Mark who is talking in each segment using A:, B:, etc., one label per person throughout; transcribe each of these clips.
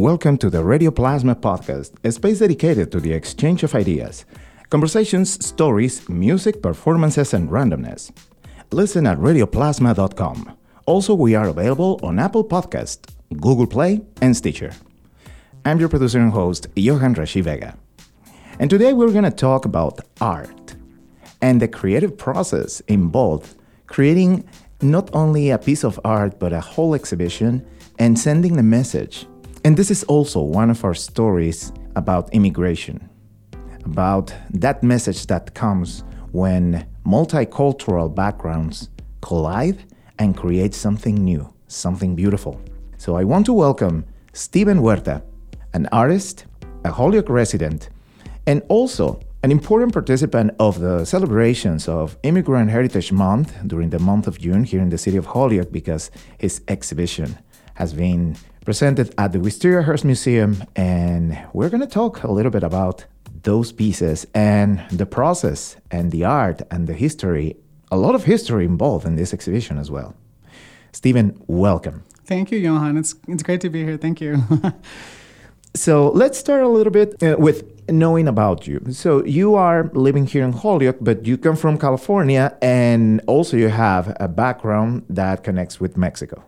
A: Welcome to the Radio Plasma podcast, a space dedicated to the exchange of ideas, conversations, stories, music, performances, and randomness. Listen at radioplasma.com. Also, we are available on Apple Podcast, Google Play, and Stitcher. I'm your producer and host, Johan Rashi Vega. And today we're going to talk about art and the creative process involved creating not only a piece of art, but a whole exhibition and sending the message. And this is also one of our stories about immigration, about that message that comes when multicultural backgrounds collide and create something new, something beautiful. So I want to welcome Steven Huerta, an artist, a Holyoke resident, and also an important participant of the celebrations of Immigrant Heritage Month during the month of June here in the city of Holyoke because his exhibition has been presented at the Wistariahurst Museum. And we're going to talk a little bit about those pieces and the process and the art and the history. A lot of history involved in this exhibition as well. Steven, welcome.
B: Thank you, Johan. It's, it's great to be here. Thank you.
A: so let's start a little bit uh, with knowing about you. So you are living here in Holyoke, but you come from California, and also you have a background that connects with Mexico.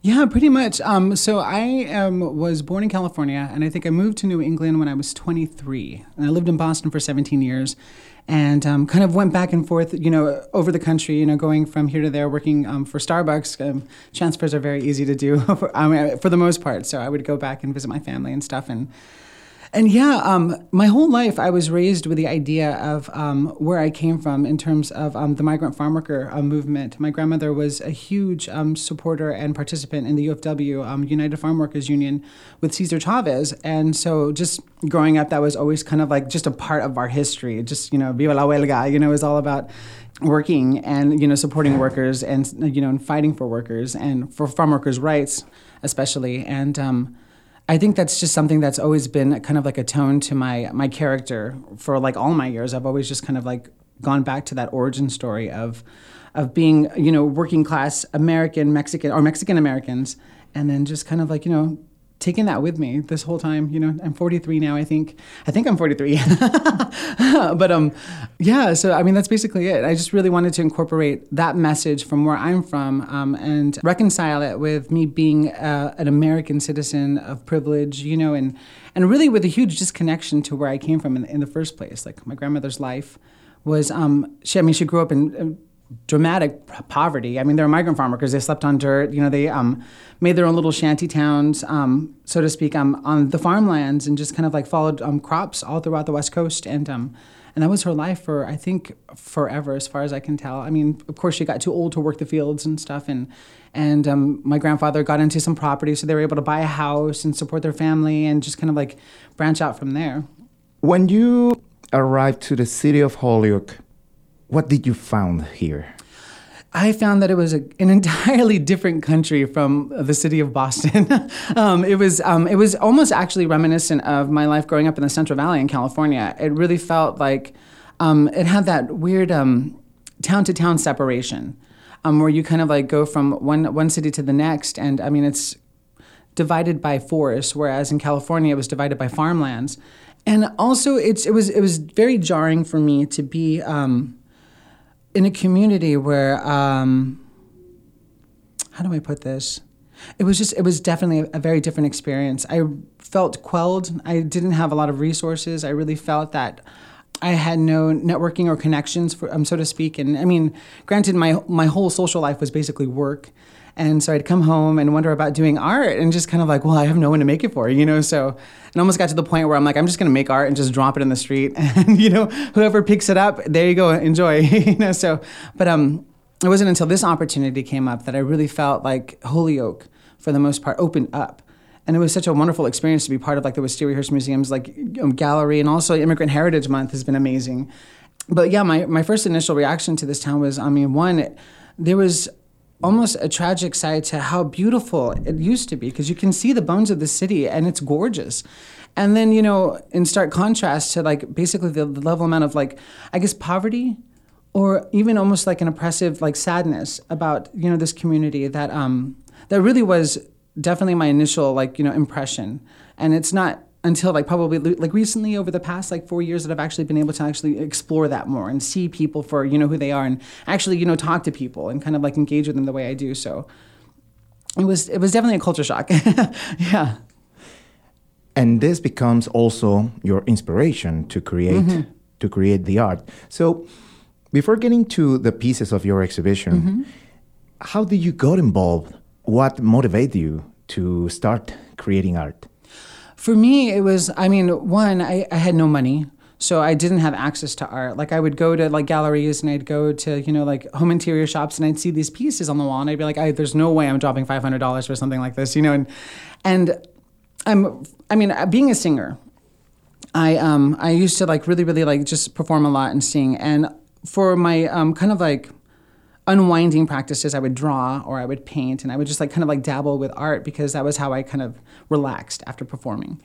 B: Yeah, pretty much. Um, so I um, was born in California, and I think I moved to New England when I was 23. And I lived in Boston for 17 years, and um, kind of went back and forth, you know, over the country, you know, going from here to there, working um, for Starbucks. Um, transfers are very easy to do, for, for the most part. So I would go back and visit my family and stuff, and and yeah, um, my whole life I was raised with the idea of um, where I came from in terms of um, the migrant farm worker uh, movement. My grandmother was a huge um, supporter and participant in the UFW, um, United Farm Workers Union, with Cesar Chavez. And so just growing up, that was always kind of like just a part of our history. Just, you know, Viva la Huelga, you know, was all about working and, you know, supporting workers and, you know, and fighting for workers and for farm workers' rights, especially. And, I think that's just something that's always been kind of like a tone to my my character for like all my years. I've always just kind of like gone back to that origin story of of being, you know, working class American, Mexican or Mexican Americans and then just kind of like, you know, taken that with me this whole time. You know, I'm 43 now. I think. I think I'm 43. but um, yeah. So I mean, that's basically it. I just really wanted to incorporate that message from where I'm from um, and reconcile it with me being uh, an American citizen of privilege. You know, and and really with a huge disconnection to where I came from in, in the first place. Like my grandmother's life was um, she. I mean, she grew up in dramatic poverty. I mean, they're migrant farm workers. They slept on dirt. You know, they um, made their own little shanty towns, um, so to speak, um, on the farmlands, and just kind of like followed um, crops all throughout the West Coast. And um, and that was her life for I think forever, as far as I can tell. I mean, of course, she got too old to work the fields and stuff, and and um, my grandfather got into some property, so they were able to buy a house and support their family, and just kind of like branch out from there.
A: When you arrived to the city of Holyoke what did you found here?
B: I found that it was a, an entirely different country from the city of Boston. um, it was um, it was almost actually reminiscent of my life growing up in the Central Valley in California. It really felt like um, it had that weird town to town separation, um, where you kind of like go from one one city to the next, and I mean it's divided by forests, whereas in California it was divided by farmlands, and also it's it was it was very jarring for me to be um, in a community where um, how do I put this? It was just it was definitely a, very different experience. I felt quelled. I didn't have a lot of resources. I really felt that I had no networking or connections, for, um, so to speak. And I mean, granted, my my whole social life was basically work. And so I'd come home and wonder about doing art and just kind of like, well, I have no one to make it for, you know? So it almost got to the point where I'm like, I'm just going to make art and just drop it in the street. And, you know, whoever picks it up, there you go, enjoy, you know? So, but um, it wasn't until this opportunity came up that I really felt like Holyoke, for the most part, opened up and it was such a wonderful experience to be part of like the Wistariahurst Museum's like um, gallery and also Immigrant Heritage Month has been amazing. But yeah, my, my first initial reaction to this town was, I mean, one, there was almost a tragic side to how beautiful it used to be because you can see the bones of the city and it's gorgeous. And then, you know, in stark contrast to like basically the, the level amount of like, I guess, poverty or even almost like an oppressive like sadness about, you know, this community that, um, that really was definitely my initial like you know impression, and it's not until like probably like recently over the past like four years that I've actually been able to actually explore that more and see people for you know who they are and actually you know talk to people and kind of like engage with them the way I do. So it was it was definitely a culture shock. yeah.
A: And this becomes also your inspiration to create mm-hmm. to create the art. So before getting to the pieces of your exhibition, mm-hmm. how did you got involved? What motivated you to start creating art?
B: For me, it was, I mean, one, I, I had no money. So I didn't have access to art. Like I would go to like galleries and I'd go to, you know, like home interior shops and I'd see these pieces on the wall and I'd be like, I, there's no way I'm dropping $500 for something like this, you know? And, and I'm, I mean, being a singer, I, um, I used to like really, really like just perform a lot and sing. And for my um, kind of like unwinding practices, I would draw or I would paint and I would just like kind of like dabble with art because that was how I kind of relaxed after performing.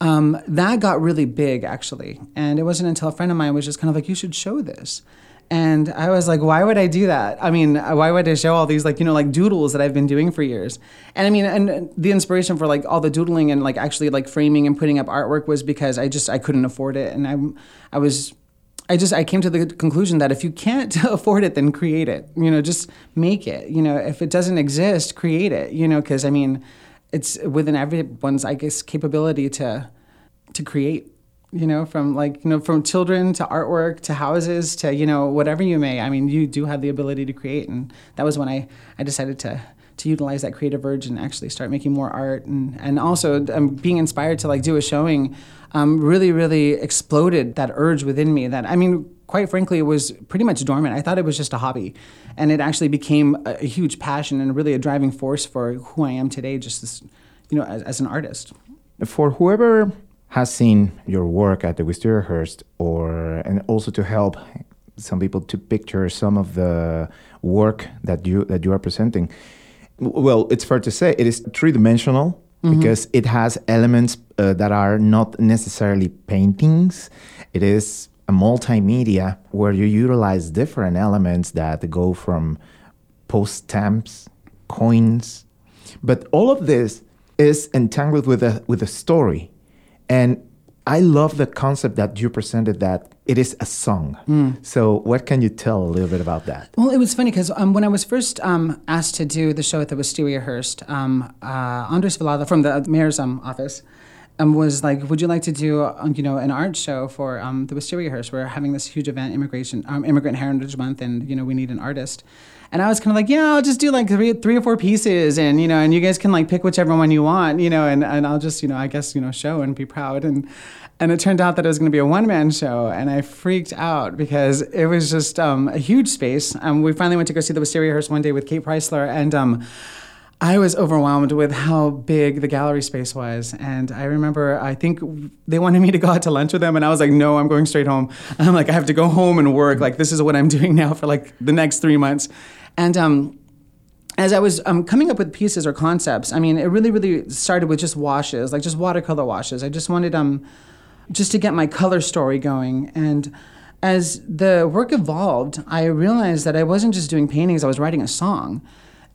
B: Um, that got really big actually. And it wasn't until a friend of mine was just kind of like, you should show this. And I was like, why would I do that? I mean, why would I show all these like, you know, like doodles that I've been doing for years? And I mean, and the inspiration for like all the doodling and like actually like framing and putting up artwork was because I just I couldn't afford it and I I was I just I came to the conclusion that if you can't afford it, then create it. You know, just make it. You know, if it doesn't exist, create it. You know, because I mean, it's within everyone's I guess capability to to create. You know, from like you know, from children to artwork to houses to you know whatever you may. I mean, you do have the ability to create, and that was when I I decided to to utilize that creative urge and actually start making more art and and also um, being inspired to like do a showing um, really, really exploded that urge within me that, I mean, quite frankly, it was pretty much dormant. I thought it was just a hobby. And it actually became a, a huge passion and really a driving force for who I am today, just this, you know, as, as an artist.
A: For whoever has seen your work at the Wistariahurst, or and also to help some people to picture some of the work that you that you are presenting. Well, it's fair to say it is three dimensional mm-hmm. because it has elements uh, that are not necessarily paintings. It is a multimedia where you utilize different elements that go from post stamps, coins, but all of this is entangled with a with a story, and I love the concept that you presented that it is a song. Mm. So, what can you tell a little bit about that?
B: Well, it was funny because um, when I was first um, asked to do the show at the Wistariahurst, um, uh, Andres Velada from the mayor's um, office um, was like, "Would you like to do, um, you know, an art show for the Wistariahurst? We're having this huge event, immigration, Immigrant Heritage Month, and you know, we need an artist." And I was kind of like, yeah, I'll just do like three, three or four pieces, and you know, and you guys can like pick whichever one you want, you know, and, and I'll just, you know, I guess, you know, show and be proud. And and it turned out that it was going to be a one man show, and I freaked out because it was just um, a huge space. Um, we finally went to go see the Wistariahurst one day with Kate Preisler, and um, I was overwhelmed with how big the gallery space was. And I remember, I think they wanted me to go out to lunch with them. And I was like, no, I'm going straight home. And I'm like, I have to go home and work. Like, this is what I'm doing now for like the next three months. And um, as I was um, coming up with pieces or concepts, I mean, it really, really started with just washes, like just watercolor washes. I just wanted um, just to get my color story going. And as the work evolved, I realized that I wasn't just doing paintings, I was writing a song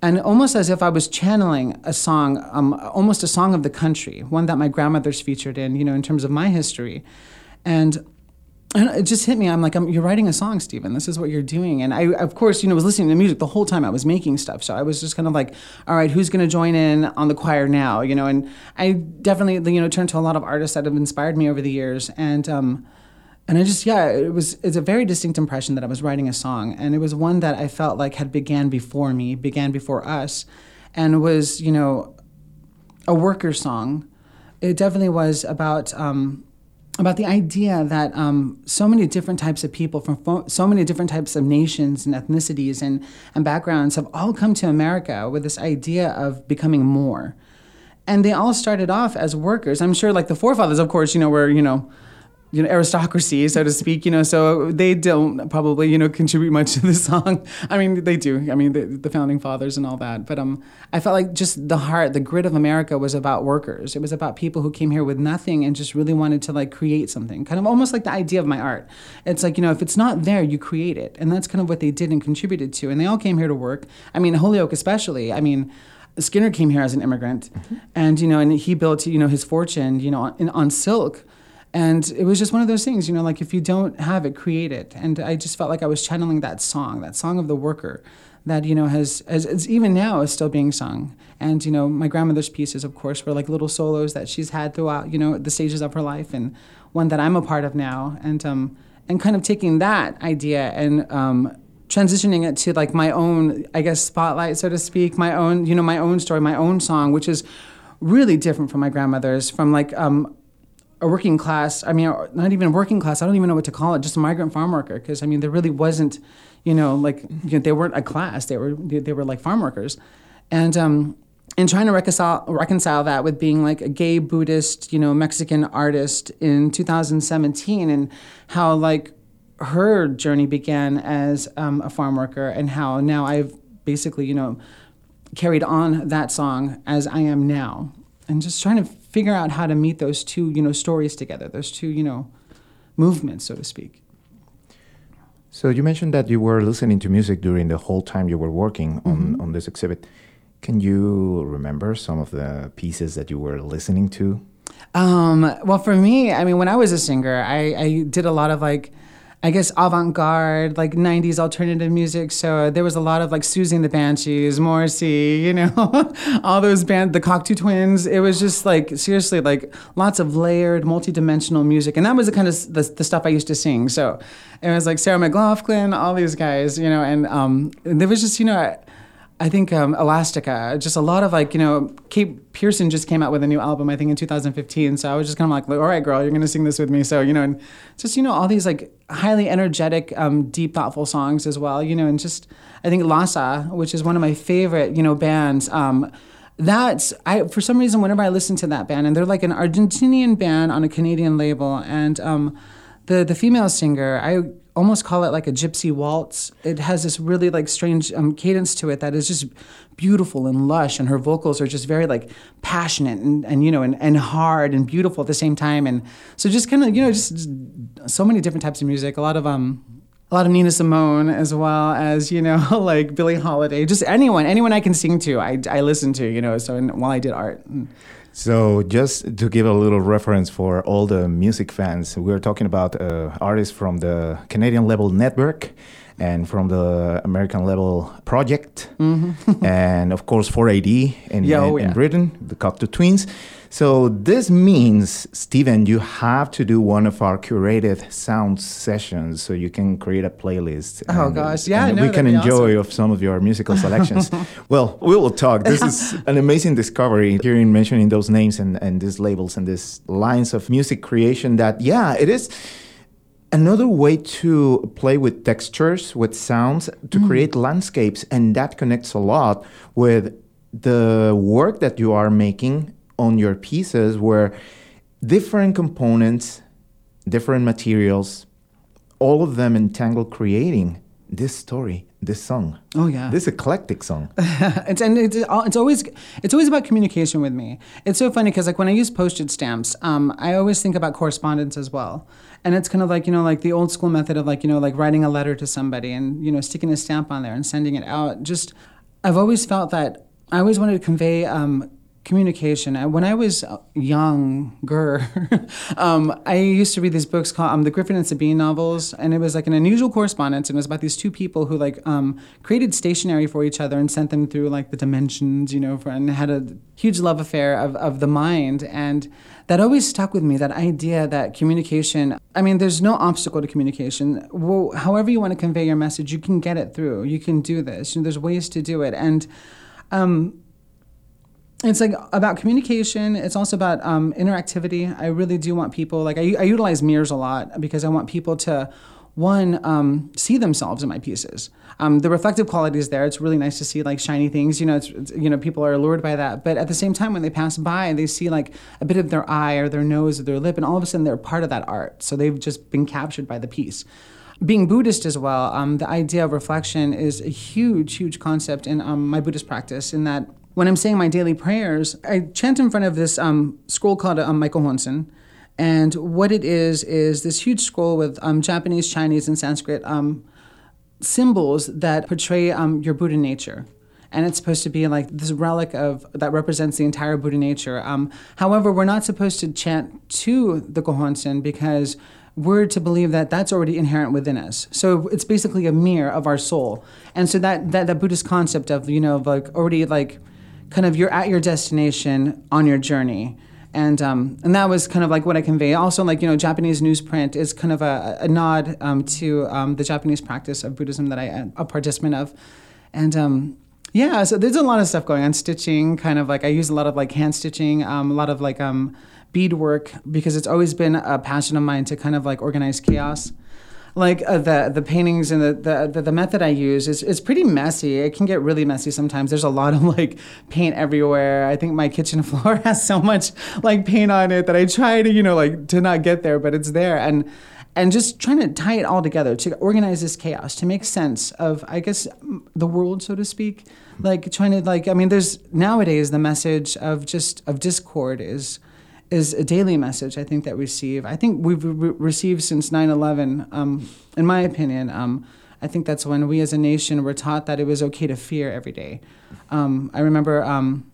B: and almost as if I was channeling a song, um, almost a song of the country, one that my grandmother's featured in, you know, in terms of my history. And, and it just hit me. I'm like, I'm, you're writing a song, Steven. This is what you're doing. And I, of course, you know, was listening to music the whole time I was making stuff. So I was just kind of like, all right, who's going to join in on the choir now? You know, and I definitely, you know, turned to a lot of artists that have inspired me over the years. And, um, and I just yeah, it was it's a very distinct impression that I was writing a song, and it was one that I felt like had began before me, began before us, and was you know a worker song. It definitely was about. Um, about the idea that um, so many different types of people from fo- so many different types of nations and ethnicities and, and backgrounds have all come to America with this idea of becoming more. And they all started off as workers. I'm sure, like the forefathers, of course, you know, were, you know, you know aristocracy so to speak you know so they don't probably you know contribute much to the song. I mean they do. I mean the, the, founding fathers and all that. But um i felt like just the heart the grit of america was about workers. It was about people who came here with nothing and just really wanted to like create something. Kind of almost like the idea of my art. It's like you know if it's not there you create it. And that's kind of what they did and contributed to. And they all came here to work. I mean holyoke especially. I mean Skinner came here as an immigrant, mm-hmm. and you know, and he built you know his fortune you know on, on silk. And it was just one of those things, you know, like if you don't have it, create it. And I just felt like I was channeling that song, that song of the worker, that you know has, as even now is still being sung. And you know, my grandmother's pieces, of course, were like little solos that she's had throughout you know the stages of her life, and one that I'm a part of now. And um, and kind of taking that idea and um, transitioning it to like my own, I guess, spotlight, so to speak, my own, you know, my own story, my own song, which is really different from my grandmother's, from like um, a working class, I mean, not even a working class, I don't even know what to call it, just a migrant farm worker, because I mean, there really wasn't, you know, like, you know, they weren't a class, they were, they were like farm workers. And, um, and trying to reconcile reconcile that with being like a gay Buddhist, you know, Mexican artist in 2017, and how like her journey began as um, a farm worker and how now I've basically, you know, carried on that song as I am now. And just trying to figure out how to meet those two, you know, stories together, those two, you know, movements, so to speak.
A: So you mentioned that you were listening to music during the whole time you were working on, mm-hmm. on this exhibit. Can you remember some of the pieces that you were listening to?
B: Um, well, for me, I mean, when I was a singer, I, I did a lot of like I guess avant-garde, like '90s alternative music. So there was a lot of like Siouxsie and the Banshees, Morrissey, you know, all those bands, the Cocteau Twins. It was just like seriously like lots of layered, multi-dimensional music, and that was the kind of the, the stuff I used to sing. So it was like Sarah McLachlan, all these guys, you know, and um, there was just you know. I think um, Elastica, just a lot of like, you know, Kate Pierson just came out with a new album, I think in 2015. So I was just kind of like, all right, girl, you're going to sing this with me. So, you know, and just, you know, all these like highly energetic, um, deep, thoughtful songs as well, you know, and just, I think Lhasa, which is one of my favorite, you know, bands, um, that's I for some reason whenever I listen to that band and they're like an Argentinian band on a Canadian label and um, the the female singer I almost call it like a gypsy waltz. It has this really like strange um, cadence to it that is just beautiful and lush, and her vocals are just very like passionate and, and you know and, and hard and beautiful at the same time. And so just kind of you know just, just so many different types of music. A lot of um a lot of Nina Simone as well as you know like Billie Holiday. Just anyone anyone I can sing to, I I listen to. You know, so while I did art.
A: So, just to give a little reference for all the music fans, we're talking about uh, artists from the Canadian Level Nettwerk and from the American Level Projekt, mm-hmm. and of course 4AD in, yeah, oh, in, in Britain, the Cocteau Twins. So this means, Steven, you have to do one of our curated sound sessions so you can create a playlist.
B: Oh and, gosh, yeah,
A: and
B: no,
A: we can enjoy
B: awesome.
A: of some of your musical selections. well, we will talk. This is an amazing discovery hearing mentioning those names and, and these labels and these lines of music creation that, yeah, it is another way to play with textures, with sounds, to mm. create landscapes, and that connects a lot with the work that you are making on your pieces where different components, different materials, all of them entangle creating this story, this song.
B: Oh yeah,
A: this eclectic song.
B: it's and it's, it's always it's always about communication with me. It's so funny because like when I use postage stamps, um, I always think about correspondence as well, and it's kind of like you know like the old school method of like you know like writing a letter to somebody and you know sticking a stamp on there and sending it out. Just I've always felt that I always wanted to convey um, communication. When I was younger, um, I used to read these books called um, the Griffin and Sabine novels, and it was like an unusual correspondence, and it was about these two people who like um, created stationery for each other and sent them through like the dimensions, you know, for, and had a huge love affair of, of the mind, and that always stuck with me. That idea that communication. I mean, there's no obstacle to communication. Well, however you want to convey your message, you can get it through. You can do this. You know, there's ways to do it, and um, it's like about communication. It's also about um, interactivity. I really do want people like I, I, utilize mirrors a lot because I want people to one um, see themselves in my pieces. Um, the reflective quality is there. It's really nice to see like shiny things. You know, it's, it's, you know people are allured by that. But at the same time, when they pass by, they see like a bit of their eye or their nose or their lip, and all of a sudden they're part of that art. So they've just been captured by the piece being Buddhist as well, um, the idea of reflection is a huge, huge concept in um, my Buddhist practice. In that when I'm saying my daily prayers, I chant in front of this um, scroll called um, my Gohonzon. And what it is, is this huge scroll with um, Japanese, Chinese, and Sanskrit um, symbols that portray um, your Buddha nature. and it's supposed to be like this relic of that represents the entire Buddha nature. Um, however, we're not supposed to chant to the Gohonzon because we're to believe that that's already inherent within us. So it's basically a mirror of our soul. And so that, that, that Buddhist concept of, you know, like already like kind of you're at your destination on your journey. And, um, and that was kind of like what I convey. Also, like, you know, Japanese newsprint is kind of a, a nod um, to um, the Japanese practice of Buddhism that I am a participant of. And um, yeah, so there's a lot of stuff going on. Stitching, kind of like I use a lot of like hand stitching, um, a lot of like um, beadwork because it's always been a passion of mine to kind of like organize chaos like uh, the the paintings and the, the, the method I use is is pretty messy. It can get really messy sometimes. There's a lot of like paint everywhere. I think my kitchen floor has so much like paint on it that I try to you know like to not get there, but it's there and and just trying to tie it all together to organize this chaos to make sense of i guess the world so to speak like trying to like i mean there's nowadays the message of just of discord is is a daily message I think that we receive. I think we've re- received since 9/11. Um, in my opinion, um, I think that's when we as a nation were taught that it was okay to fear every day. Um, I remember um,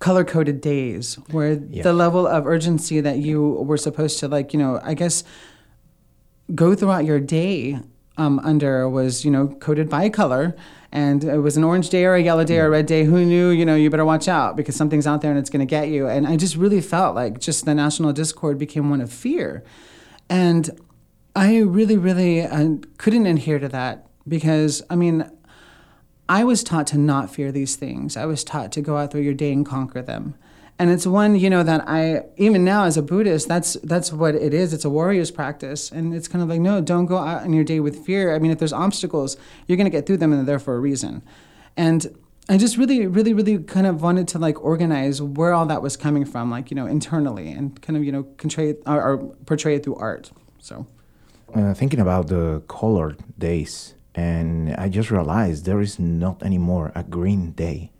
B: color coded days where yeah. the level of urgency that you were supposed to like, you know, I guess go throughout your day um, under was you know coded by color and it was an orange day or a yellow day or a red day. Who knew? You know you better watch out because something's out there and it's going to get you. And i just really felt like just the national discord became one of fear. And i really really uh, couldn't adhere to that because i mean i was taught to not fear these things. I was taught to go out through your day and conquer them and it's one you know that i even now as a buddhist that's that's what it is. It's a warrior's practice. And it's kind of like no don't go out in your day with fear. I mean if there's obstacles you're going to get through them and they're there for a reason. And i just really really really kind of wanted to like organize where all that was coming from like you know internally and kind of you know portray or, or portray it through art. So.
A: Uh, thinking about the colored days and i just realized there is not anymore a green day.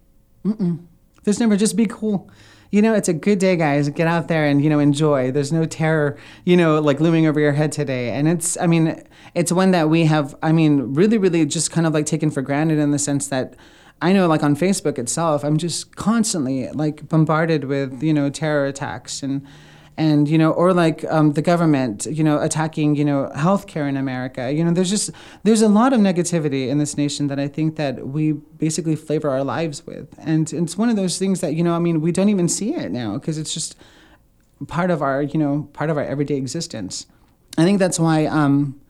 B: Mm-mm. there's never just be cool you know, it's a good day, guys. Get out there and, you know, enjoy. There's no terror, you know, like looming over your head today. And it's, I mean, it's one that we have, I mean, really, really just kind of like taken for granted in the sense that I know, like on Facebook itself, I'm just constantly like bombarded with, you know, terror attacks and, and you know or like um, the government you know attacking you know healthcare in america. You know there's just there's a lot of negativity in this nation that i think that we basically flavor our lives with. And it's one of those things that you know i mean we don't even see it now because it's just part of our you know part of our everyday existence. I think that's why um,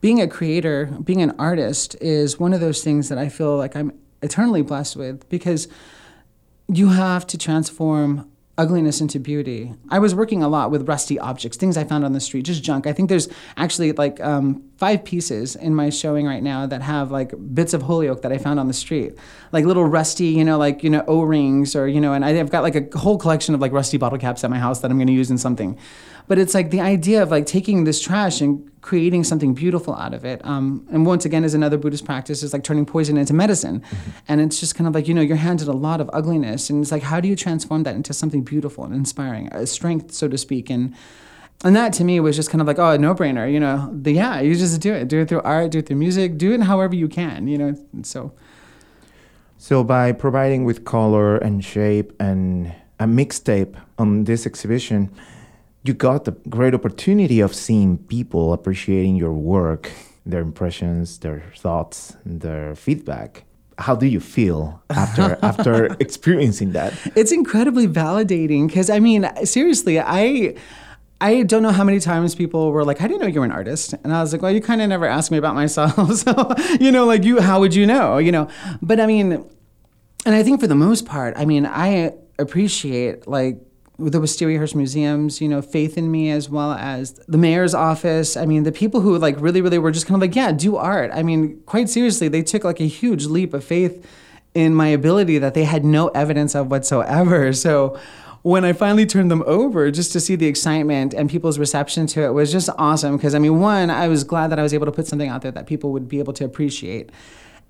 B: being a creator being an artist is one of those things that i feel like i'm eternally blessed with because you have to transform ugliness into beauty. I was working a lot with rusty objects, things I found on the street, just junk. I think there's actually like um, five pieces in my showing right now that have like bits of holyoke that I found on the street, like little rusty, you know, like you know O rings or you know, and I've got like a whole collection of like rusty bottle caps at my house that I'm going to use in something. But it's like the idea of like taking this trash and creating something beautiful out of it. Um, and once again, is another Buddhist practice is like turning poison into medicine. Mm-hmm. And it's just kind of like, you know, you're handed a lot of ugliness. And it's like, how do you transform that into something beautiful and inspiring, a strength, so to speak? And and that to me was just kind of like, oh, a no brainer, you know. The, yeah, you just do it. Do it through art, do it through music, do it however you can, you know. And so.
A: So by providing with color and shape and a mixtape on this exhibition, you got the great opportunity of seeing people appreciating your work, their impressions, their thoughts, their feedback. How do you feel after after experiencing that?
B: It's incredibly validating because I mean, seriously, I I don't know how many times people were like, "I didn't know you were an artist," and I was like, "Well, you kind of never asked me about myself, so you know, like you, how would you know?" You know, but I mean, and I think for the most part, I mean, I appreciate like the Wistariahurst Museums, you know, faith in me as well as the mayor's office. I mean, the people who like really, really were just kind of like, yeah, do art. I mean, quite seriously, they took like a huge leap of faith in my ability that they had no evidence of whatsoever. So when I finally turned them over, just to see the excitement and people's reception to it was just awesome. Because I mean, one, I was glad that I was able to put something out there that people would be able to appreciate.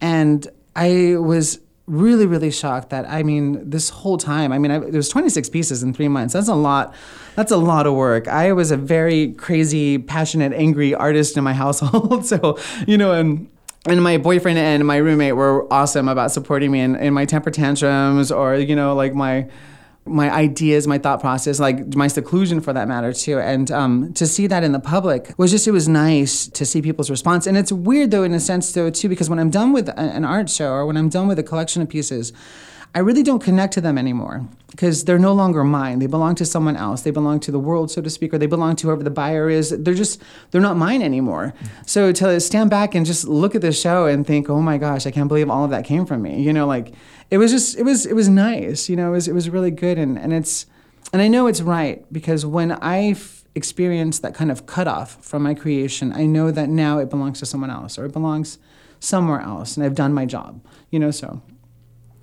B: And I was really, really shocked that I mean, this whole time, I mean, I, there was 26 pieces in three months. That's a lot. That's a lot of work. I was a very crazy, passionate, angry artist in my household. so, you know, and and my boyfriend and my roommate were awesome about supporting me in, in my temper tantrums or you know like my my ideas, my thought process, like my seclusion for that matter too. And um, to see that in the public was just, it was nice to see people's response. And it's weird though, in a sense though too, because when I'm done with an art show or when I'm done with a collection of pieces, I really don't connect to them anymore because they're no longer mine. They belong to someone else. They belong to the world, so to speak, or they belong to whoever the buyer is. They're just, they're not mine anymore. So to stand back and just look at the show and think, oh my gosh, I can't believe all of that came from me. You know, like it was just, it was, it was nice. You know, it was, it was really good. And, and it's, and I know it's right because when I've experienced that kind of cutoff from my creation, I know that now it belongs to someone else or it belongs somewhere else and I've done my job, you know, so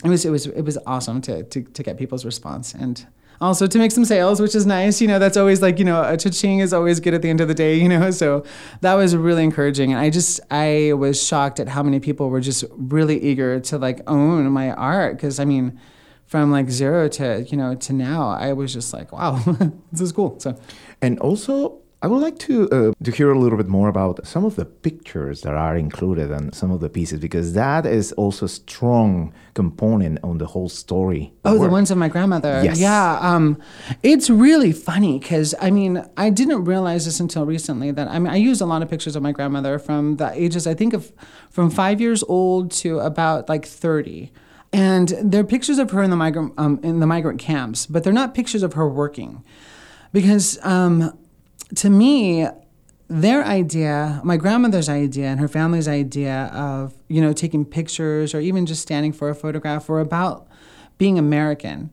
B: it was it was it was awesome to to, to get people's response and also to make some sales, which is nice. You know, that's always like, you know, a cha-ching is always good at the end of the day, you know, so that was really encouraging. And I just, I was shocked at how many people were just really eager to like own my art. Cause I mean, from like zero to, you know, to now, I was just like, wow, this is cool. So,
A: and also I would like to uh, to hear a little bit more about some of the pictures that are included in some of the pieces because that is also a strong component on the whole story.
B: Oh, the ones of my grandmother.
A: Yes.
B: Yeah. Um, it's really funny because I mean I didn't realize this until recently that I mean I used a lot of pictures of my grandmother from the ages I think of from five years old to about like thirty. And they're pictures of her in the migrant um, in the migrant camps, but they're not pictures of her working, because um, to me, their idea, my grandmother's idea and her family's idea of, you know, taking pictures or even just standing for a photograph were about being American.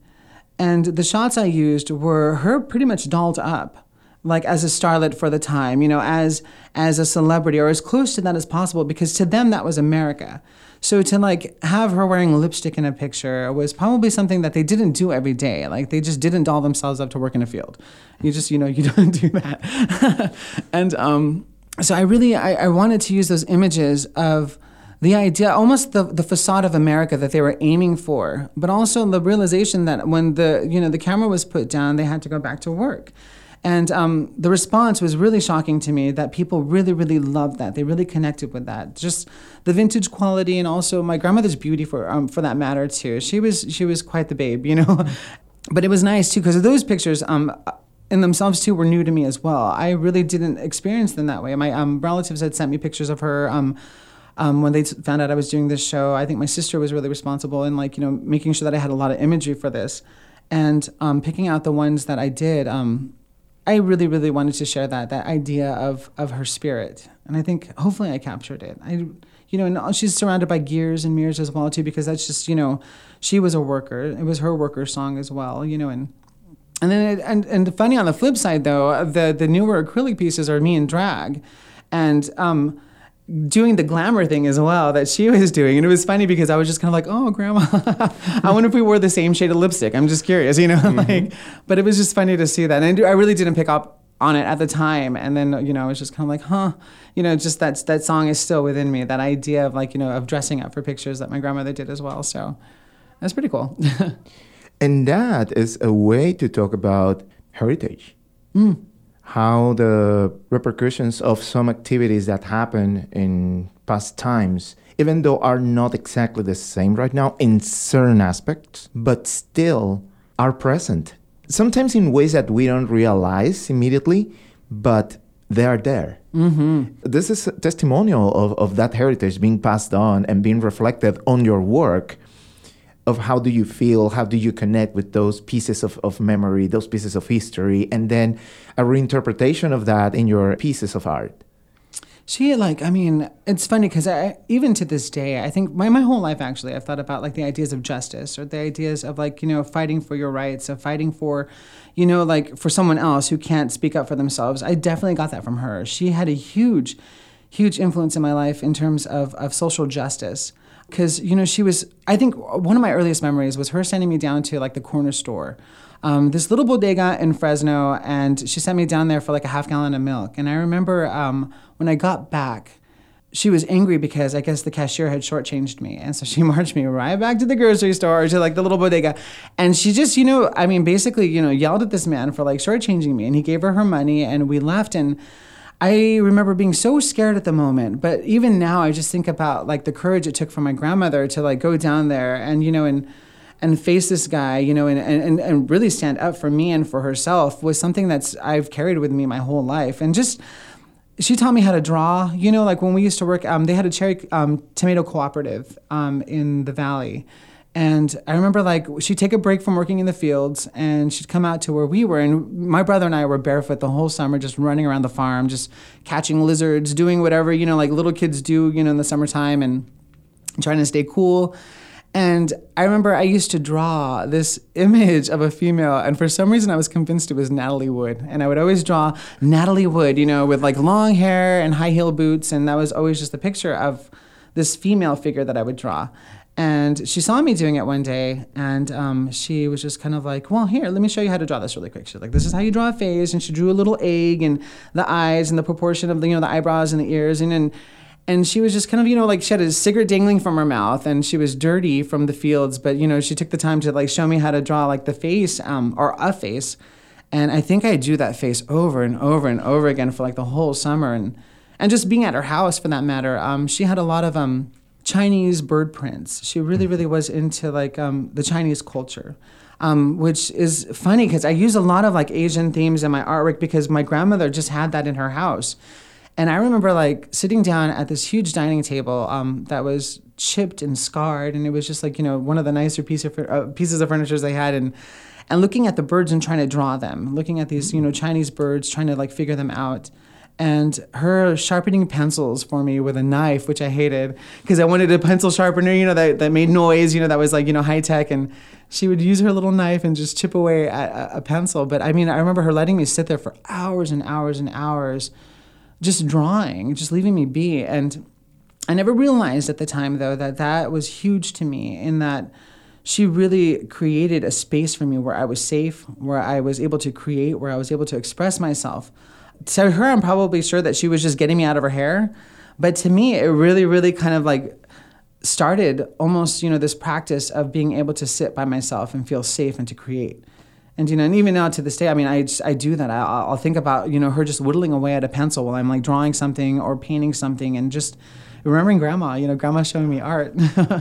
B: And the shots I used were her pretty much dolled up like as a starlet for the time, you know, as as a celebrity or as close to that as possible because to them that was America. So to like have her wearing lipstick in a picture was probably something that they didn't do every day. Like they just didn't doll themselves up to work in a field. You just, you know, you don't do that. and um, so I really, I, I wanted to use those images of the idea, almost the, the facade of America that they were aiming for, but also the realization that when the, you know, the camera was put down, they had to go back to work. And um, the response was really shocking to me that people really, really loved that. They really connected with that. Just the vintage quality and also my grandmother's beauty for um, for that matter too. She was she was quite the babe, you know. but it was nice too because those pictures um, in themselves too were new to me as well. I really didn't experience them that way. My um, relatives had sent me pictures of her. Um, um, when they t- found out I was doing this show, I think my sister was really responsible in like you know making sure that I had a lot of imagery for this, and um, picking out the ones that I did. Um, I really, really wanted to share that that idea of of her spirit, and I think hopefully I captured it. I, you know, and she's surrounded by gears and mirrors as well too, because that's just you know, she was a worker. It was her worker song as well, you know, and and then it, and and funny on the flip side though, the the newer acrylic pieces are me in drag, and um, doing the glamour thing as well that she was doing. And it was funny because I was just kind of like, oh, grandma, I wonder if we wore the same shade of lipstick. I'm just curious, you know? Mm-hmm. like, but it was just funny to see that. And I really didn't pick up on it at the time. And then, you know, I was just kind of like, huh, you know, just that, that song is still within me. That idea of like, you know, of dressing up for pictures that my grandmother did as well. So that's pretty cool.
A: and that is a way to talk about heritage. Mm how the repercussions of some activities that happen in past times, even though are not exactly the same right now in certain aspects, but still are present. Sometimes in ways that we don't realize immediately, but they are there. Mm-hmm. This is a testimonial of, of that heritage being passed on and being reflected on your work of how do you feel, how do you connect with those pieces of, of memory, those pieces of history, and then a reinterpretation of that in your pieces of art.
B: She like I mean it's funny because I even to this day I think my, my whole life actually I've thought about like the ideas of justice or the ideas of like you know fighting for your rights of fighting for you know like for someone else who can't speak up for themselves I definitely got that from her she had a huge huge influence in my life in terms of, of social justice because you know she was i think one of my earliest memories was her sending me down to like the corner store um, this little bodega in fresno and she sent me down there for like a half gallon of milk and i remember um, when i got back she was angry because I guess the cashier had shortchanged me. And so she marched me right back to the grocery store to like the little bodega. And she just, you know, I mean, basically, you know, yelled at this man for like shortchanging me. And he gave her her money and we left. And I remember being so scared at the moment, but even now I just think about like the courage it took for my grandmother to like go down there and you know and and face this guy, you know, and, and, and really stand up for me and for herself was something that's I've carried with me my whole life. And just she taught me how to draw. You know, like when we used to work, um, they had a cherry um, tomato cooperative um, in the valley. And I remember like she'd take a break from working in the fields and she'd come out to where we were. And my brother and I were barefoot the whole summer, just running around the farm, just catching lizards, doing whatever, you know, like little kids do, you know, in the summertime and trying to stay cool. And I remember I used to draw this image of a female, and for some reason I was convinced it was Natalie Wood. And I would always draw Natalie Wood, you know, with like long hair and high heel boots. And that was always just the picture of this female figure that I would draw. And she saw me doing it one day, and um, she was just kind of like, "Well, here, let me show you how to draw this really quick." She's like, "This is how you draw a face," and she drew a little egg and the eyes and the proportion of the you know the eyebrows and the ears, and and and she was just kind of you know like she had a cigarette dangling from her mouth, and she was dirty from the fields, but you know she took the time to like show me how to draw like the face um, or a face, and I think I drew that face over and over and over again for like the whole summer, and and just being at her house for that matter, um, she had a lot of um Chinese bird prints. She really, really was into like um, the Chinese culture. Um, which is funny because I use a lot of like Asian themes in my artwork because my grandmother just had that in her house. And I remember like sitting down at this huge dining table um, that was chipped and scarred, and it was just like you know one of the nicer piece of, uh, pieces of furniture they had, and and looking at the birds and trying to draw them, looking at these you know Chinese birds, trying to like figure them out and her sharpening pencils for me with a knife, which I hated because I wanted a pencil sharpener, you know, that, that made noise, you know, that was like, you know, high tech. And she would use her little knife and just chip away at a, a pencil. But I mean, I remember her letting me sit there for hours and hours and hours just drawing, just leaving me be. And I never realized at the time, though, that that was huge to me in that she really created a space for me where I was safe, where I was able to create, where I was able to express myself to her, I'm probably sure that she was just getting me out of her hair. But to me, it really, really kind of like started almost, you know, this practice of being able to sit by myself and feel safe and to create. And you know, and even now to this day, I mean, I I do that. I, I'll think about you know her just whittling away at a pencil while I'm like drawing something or painting something, and just remembering grandma. You know, grandma showing me art.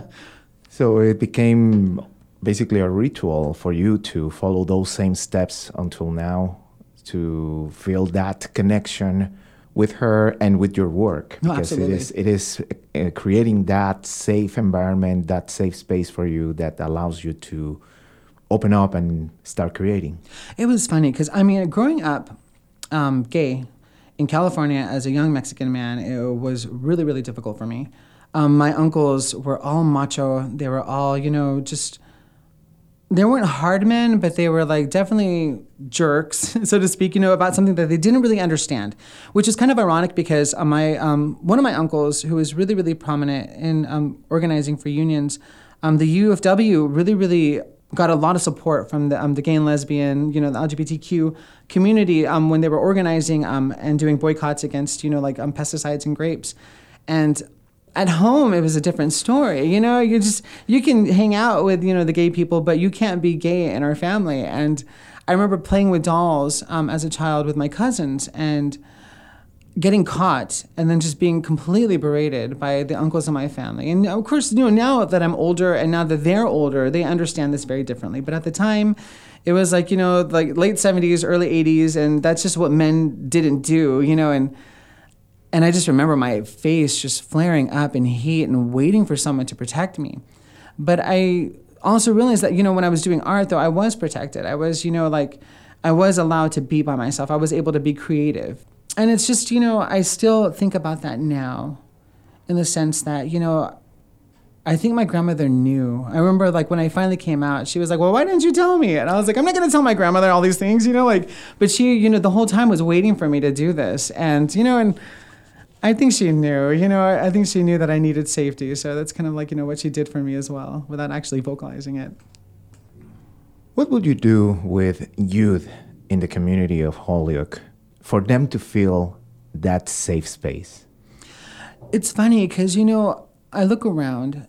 A: so it became basically a ritual for you to follow those same steps until now to feel that connection with her and with your work.
B: No,
A: because
B: absolutely.
A: it is it is uh, creating that safe environment that safe space for you that allows you to open up and start creating.
B: It was funny because i mean growing up um, gay in california as a young mexican man it was really really difficult for me. Um, my uncles were all macho. They were all you know just they weren't hard men, but they were like definitely jerks, so to speak, you know, about something that they didn't really understand, which is kind of ironic because uh, my um, one of my uncles, who was really really prominent in um, organizing for unions, um, the UFW really really got a lot of support from the, um, the gay and lesbian, you know, the LGBTQ community um, when they were organizing um, and doing boycotts against, you know, like pesticides and grapes, and at home it was a different story. You know you just you can hang out with you know the gay people but you can't be gay in our family. And i remember playing with dolls um, as a child with my cousins and getting caught and then just being completely berated by the uncles in my family. And of course you know now that i'm older and now that they're older they understand this very differently. But at the time it was like you know like late 70s early 80s and that's just what men didn't do you know and and I just remember my face just flaring up in heat and waiting for someone to protect me. But I also realized that, you know, when I was doing art, though, I was protected. I was, you know, like, I was allowed to be by myself. I was able to be creative. And it's just, you know, I still think about that now in the sense that, you know, I think my grandmother knew. I remember like when I finally came out, she was like, "Well, why didn't you tell me?" And I was like, "I'm not going to tell my grandmother all these things, you know, like." But she, you know, the whole time was waiting for me to do this, and you know, and I think she knew. You know, I think she knew that I needed safety. So that's kind of like, you know, what she did for me as well without actually vocalizing it.
A: What would you do with youth in the community of Holyoke for them to feel that safe space?
B: It's funny because, you know, I look around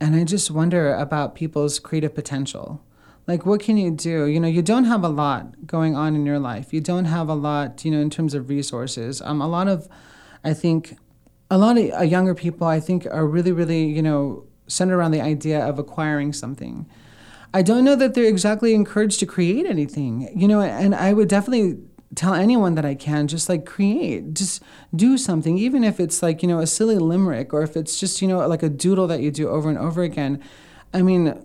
B: and I just wonder about people's creative potential. Like, what can you do? You know, you don't have a lot going on in your life. You don't have a lot, you know, in terms of resources. Um, a lot of, I think, a lot of uh, younger people, I think, are really, really, you know, centered around the idea of acquiring something. I don't know that they're exactly encouraged to create anything, you know, and I would definitely tell anyone that I can just like create, just do something, even if it's like, you know, a silly limerick or if it's just, you know, like a doodle that you do over and over again. I mean,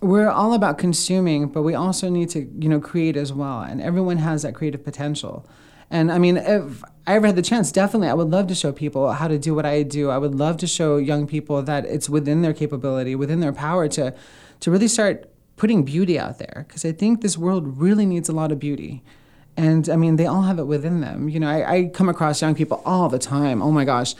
B: we're all about consuming, but we also need to, you know, create as well. And everyone has that creative potential. And I mean, if I ever had the chance, definitely I would love to show people how to do what I do. I would love to show young people that it's within their capability, within their power to to really start putting beauty out there because I think this world really needs a lot of beauty. And I mean, they all have it within them. You know, I, I come across young people all the time. Oh my gosh.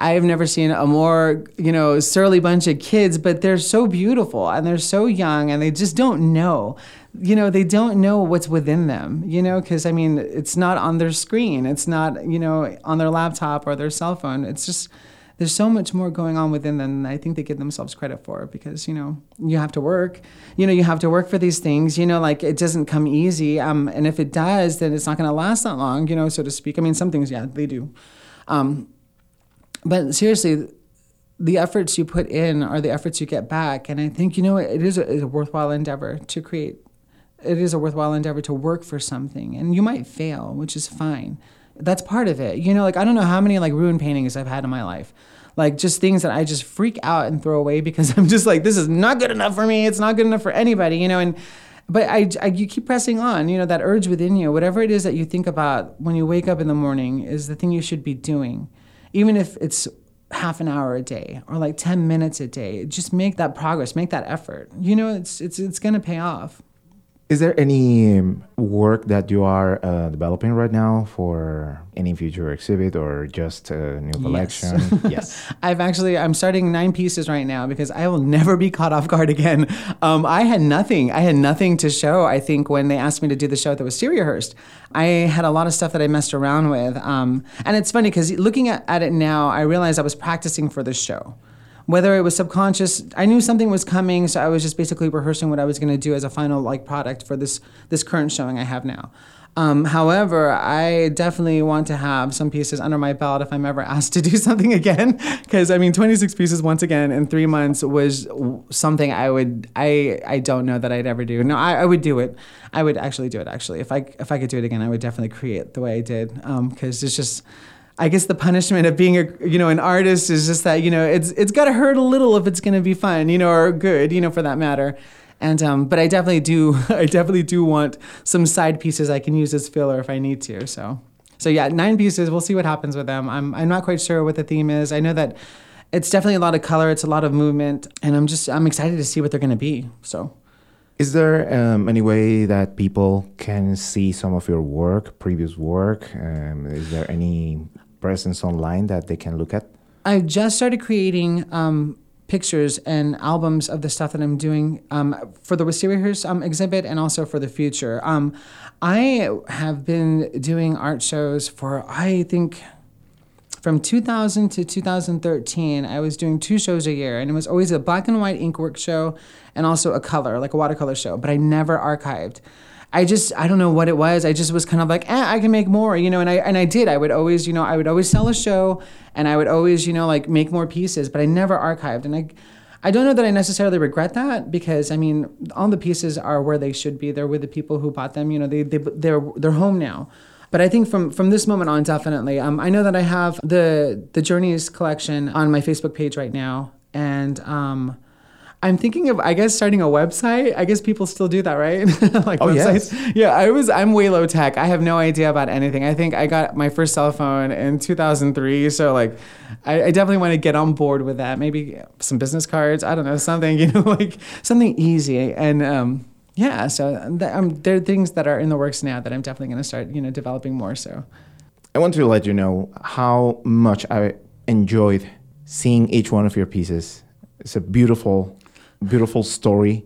B: I've never seen a more, you know, surly bunch of kids, but they're so beautiful and they're so young and they just don't know. You know, they don't know what's within them, you know, because I mean, it's not on their screen, it's not, you know, on their laptop or their cell phone. It's just, there's so much more going on within them than I think they give themselves credit for because, you know, you have to work. You know, you have to work for these things, you know, like it doesn't come easy. Um, and if it does, then it's not going to last that long, you know, so to speak. I mean, some things, yeah, they do. Um, but seriously, the efforts you put in are the efforts you get back. And I think, you know, it is a, a, worthwhile endeavor to create. It is a worthwhile endeavor to work for something. And you might fail, which is fine. That's part of it. You know, like I don't know how many like ruined paintings I've had in my life. Like just things that I just freak out and throw away because I'm just like, this is not good enough for me. It's not good enough for anybody, you know, and but I, I, you keep pressing on you know that urge within you whatever it is that you think about when you wake up in the morning is the thing you should be doing even if it's half an hour a day or like 10 minutes a day just make that progress make that effort. You know it's it's it's going to pay off
A: is there any um, work that you are uh, developing right now for any future exhibit or just a new collection?
B: Yes. yes. I've actually, I'm starting nine pieces right now because I will never be caught off guard again. Um, I had nothing. I had nothing to show, I think, when they asked me to do the show that was rehearsed. I had a lot of stuff that I messed around with. Um, and it's funny because looking at, at it now, I realized I was practicing for the show whether it was subconscious i knew something was coming so i was just basically rehearsing what i was going to do as a final like product for this this current showing i have now. Um, however i definitely want to have some pieces under my belt if i'm ever asked to do something again because i mean 26 pieces once again in three months was something i would i i don't know that i'd ever do. No i, I would do it. I would actually do it actually. If i if i could do it again i would definitely create the way i did because um, it's just I guess the punishment of being a you know an artist is just that you know it's it's got to hurt a little if it's going to be fun you know or good you know for that matter. And um, but I definitely do I definitely do want some side pieces I can use as filler if I need to. So so yeah, nine pieces. We'll see what happens with them. I'm I'm not quite sure what the theme is. I know that it's definitely a lot of color. It's a lot of movement, and I'm just I'm excited to see what they're going to be. So.
A: Is there um, any way that people can see some of your work, previous work? Um, is there any presence online that they can look at?
B: I just started creating um, pictures and albums of the stuff that I'm doing um, for the Wistariahurst um, exhibit and also for the future. Um, I have been doing art shows for, I think, from 2000 to 2013, I was doing two shows a year, and it was always a black and white ink work show and also a color, like a watercolor show, but I never archived. I just I don't know what it was. I just was kind of like, eh, I can make more, you know. And I and I did. I would always, you know, I would always sell a show, and I would always, you know, like make more pieces. But I never archived, and I. I don't know that I necessarily regret that because I mean all the pieces are where they should be. They're with the people who bought them. You know, they they they're they're home now. But I think from from this moment on, definitely. Um, I know that I have the the Journeys collection on my Facebook page right now, and um, I'm thinking of, I guess, starting a website. I guess people still do that, right?
A: like oh, websites. Yes.
B: Yeah, I was. I'm way low tech. I have no idea about anything. I think I got my first cell phone in 2003, so like, I, I definitely want to get on board with that. Maybe some business cards. I don't know, something. You know, like something easy and. Um, yeah, so th- um, there are things that are in the works now that I'm definitely going to start, you know, developing more. So,
A: I want to let you know how much I enjoyed seeing each one of your pieces. It's a beautiful beautiful story.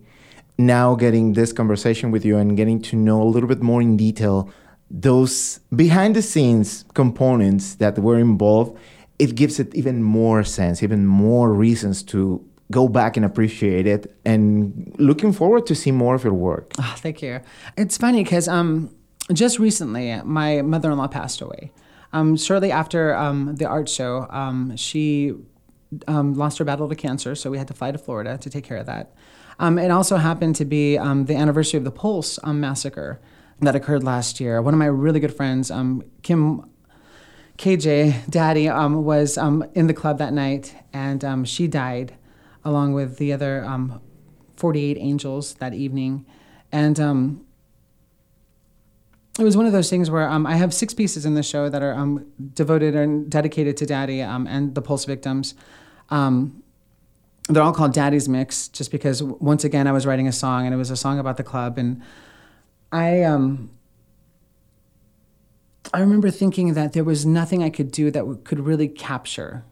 A: Now, getting this conversation with you and getting to know a little bit more in detail those behind the scenes components that were involved, it gives it even more sense, even more reasons to go back and appreciate it and looking forward to see more of your work.
B: Oh, thank you. It's funny because um, just recently, my mother in law passed away. Um, shortly after um, the art show, um, she um, lost her battle to cancer, so we had to fly to Florida to take care of that. Um, it also happened to be um, the anniversary of the Pulse um, massacre that occurred last year. One of my really good friends, um, Kim KJ, Daddy, was in the club that night, and she died along with the other um, 48 angels that evening. And it was one of those things where um, I have six pieces in the show that are um, devoted and dedicated to Daddy um, and the Pulse victims. Um, they're all called Daddy's Mix, just because once again I was writing a song and it was a song about the club, and I um, I remember thinking that there was nothing I could do that w- could really capture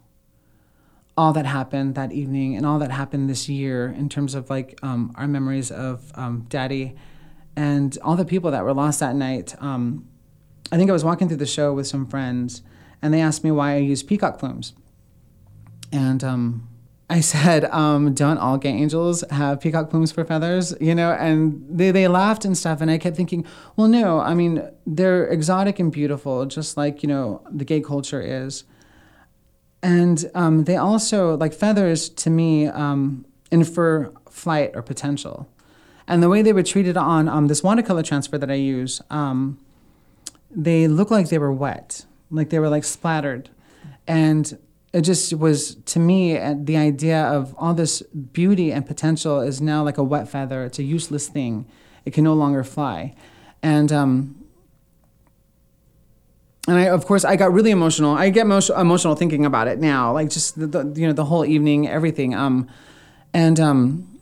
B: all that happened that evening and all that happened this year in terms of like um, our memories of um, Daddy and all the people that were lost that night. Um, I think I was walking through the show with some friends, and they asked me why I use peacock plumes, and um, I said, um, "Don't all gay angels have peacock plumes for feathers?" You know, and they they laughed and stuff, and I kept thinking, "Well, no. I mean, they're exotic and beautiful, just like you know the gay culture is." And um, they also like feathers to me um, infer flight or potential, and the way they were treated on um, this watercolor transfer that I use, um, they look like they were wet, like they were like splattered, and it just was to me uh, the idea of all this beauty and potential is now like a wet feather. It's a useless thing. It can no longer fly, and um, and I, of course, I got really emotional. I get emotional, emotional thinking about it now, like just the, the you know the whole evening, everything. Um, and um,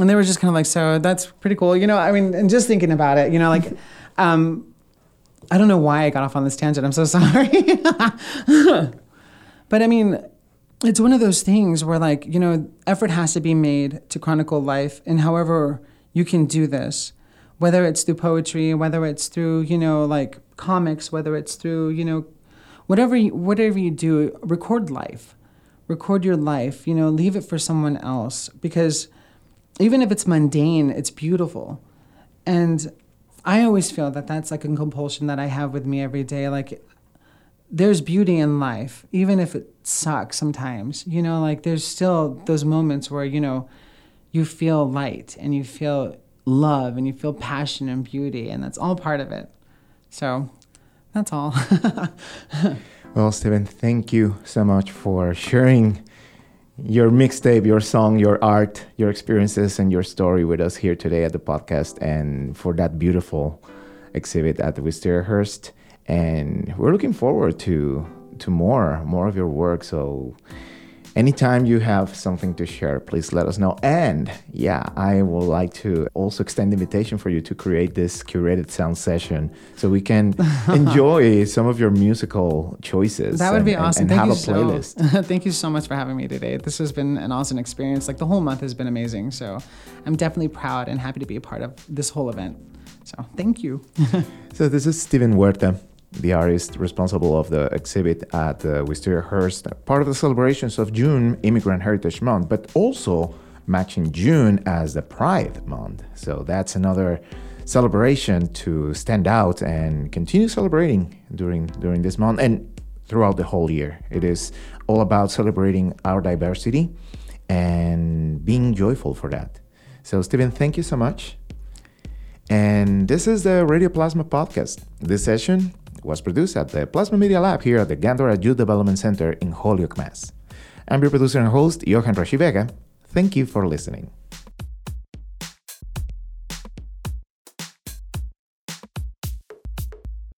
B: and they were just kind of like, so that's pretty cool, you know. I mean, and just thinking about it, you know, like, um, I don't know why I got off on this tangent. I'm so sorry. but I mean, it's one of those things where like you know, effort has to be made to chronicle life, and however you can do this whether it's through poetry, whether it's through you know like comics, whether it's through you know whatever you, whatever you do, record life, record your life. You know, leave it for someone else because even if it's mundane, it's beautiful, and I always feel that that's like a compulsion that I have with me every day. Like there's beauty in life, even if it sucks sometimes. You know, like there's still those moments where you know you feel light and you feel love and you feel passion and beauty, and that's all part of it. So that's all.
A: Well, Steven, thank you so much for sharing your mixtape, your song, your art, your experiences, and your story with us here today at the podcast, and for that beautiful exhibit at the Wistariahurst. And we're looking forward to to more, more of your work. So anytime you have something to share, please let us know. And yeah, I would like to also extend the invitation for you to create this curated sound session so we can enjoy some of your musical choices.
B: That would
A: and-
B: be awesome.
A: And,
B: Thank
A: have
B: you
A: a playlist.
B: So, thank you so much for having me today. This has been an awesome experience. Like the whole month has been amazing. So I'm definitely proud and happy to be a part of this whole event. So thank you.
A: So this is Steven Huerta, the artist responsible of the exhibit at uh, the Wistariahurst, part of the celebrations of June Immigrant Heritage Month, but also matching June as the Pride Month. So that's another celebration to stand out and continue celebrating during during this month and throughout the whole year. It is all about celebrating our diversity and being joyful for that. So Steven, thank you so much. And this is the Radio Plasma podcast. This session was produced at the Plasma Media Lab here at the Gandara Youth Development Center in Holyoke, Mass. I'm your producer and host, Johan Rashi Vega. Thank you for listening.